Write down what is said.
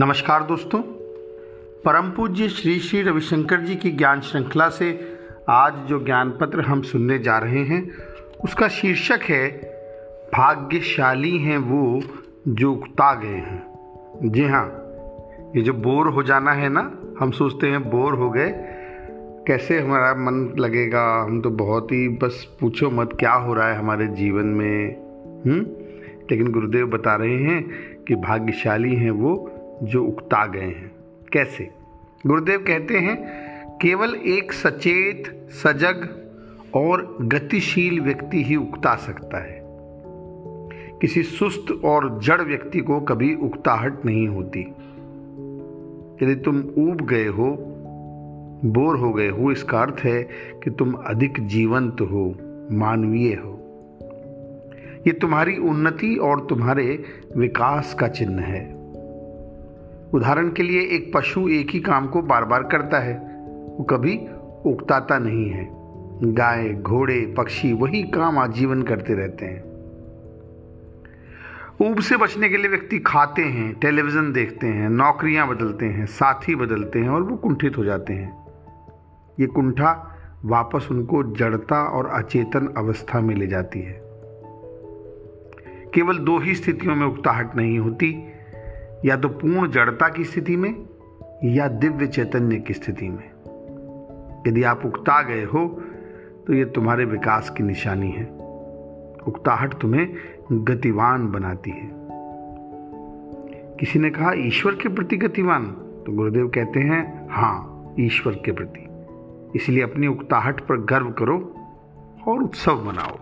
नमस्कार दोस्तों, परम पूज्य श्री श्री रविशंकर जी की ज्ञान श्रृंखला से आज जो ज्ञान पत्र हम सुनने जा रहे हैं, उसका शीर्षक है, भाग्यशाली हैं वो जो उकता गए हैं जी हाँ ये जो बोर हो जाना है ना, हम सोचते हैं बोर हो गए, कैसे हमारा मन लगेगा, हम तो बहुत ही बस पूछो मत क्या हो रहा है हमारे जीवन में हुँ? हम्म? लेकिन गुरुदेव बता रहे हैं कि भाग्यशाली हैं वो जो उकता गए हैं। कैसे? गुरुदेव कहते हैं, केवल एक सचेत, सजग और गतिशील व्यक्ति ही उकता सकता है। किसी सुस्त और जड़ व्यक्ति को कभी उकताहट नहीं होती। यदि तुम ऊब गए हो, बोर हो गए हो, इसका अर्थ है कि तुम अधिक जीवंत हो, मानवीय हो। ये तुम्हारी उन्नति और तुम्हारे विकास का चिन्ह है। उदाहरण के लिए एक पशु एक ही काम को बार बार करता है। वो कभी उकताता नहीं है। गाय, घोड़े, पक्षी, वही काम आजीवन करते रहते हैं। ऊब से बचने के लिए व्यक्ति खाते हैं, टेलीविज़न देखते हैं, नौकरियाँ बदलते हैं, साथी बदलते हैं और वो कुंठित हो जाते हैं। ये कुंठा वापस उनको जड़ता और अचेतन अवस्था में ले जाती है। केवल दो ही स्थितियों में उकताहट नहीं होती, या तो पूर्ण जड़ता की स्थिति में, या दिव्य चैतन्य की स्थिति में। यदि आप उकता गए हो तो ये तुम्हारे विकास की निशानी है। उकताहट तुम्हें गतिवान बनाती है। किसी ने कहा, ईश्वर के प्रति गतिवान? तो गुरुदेव कहते हैं हाँ ईश्वर के प्रति। इसलिए अपनी उकताहट पर गर्व करो और उत्सव मनाओ।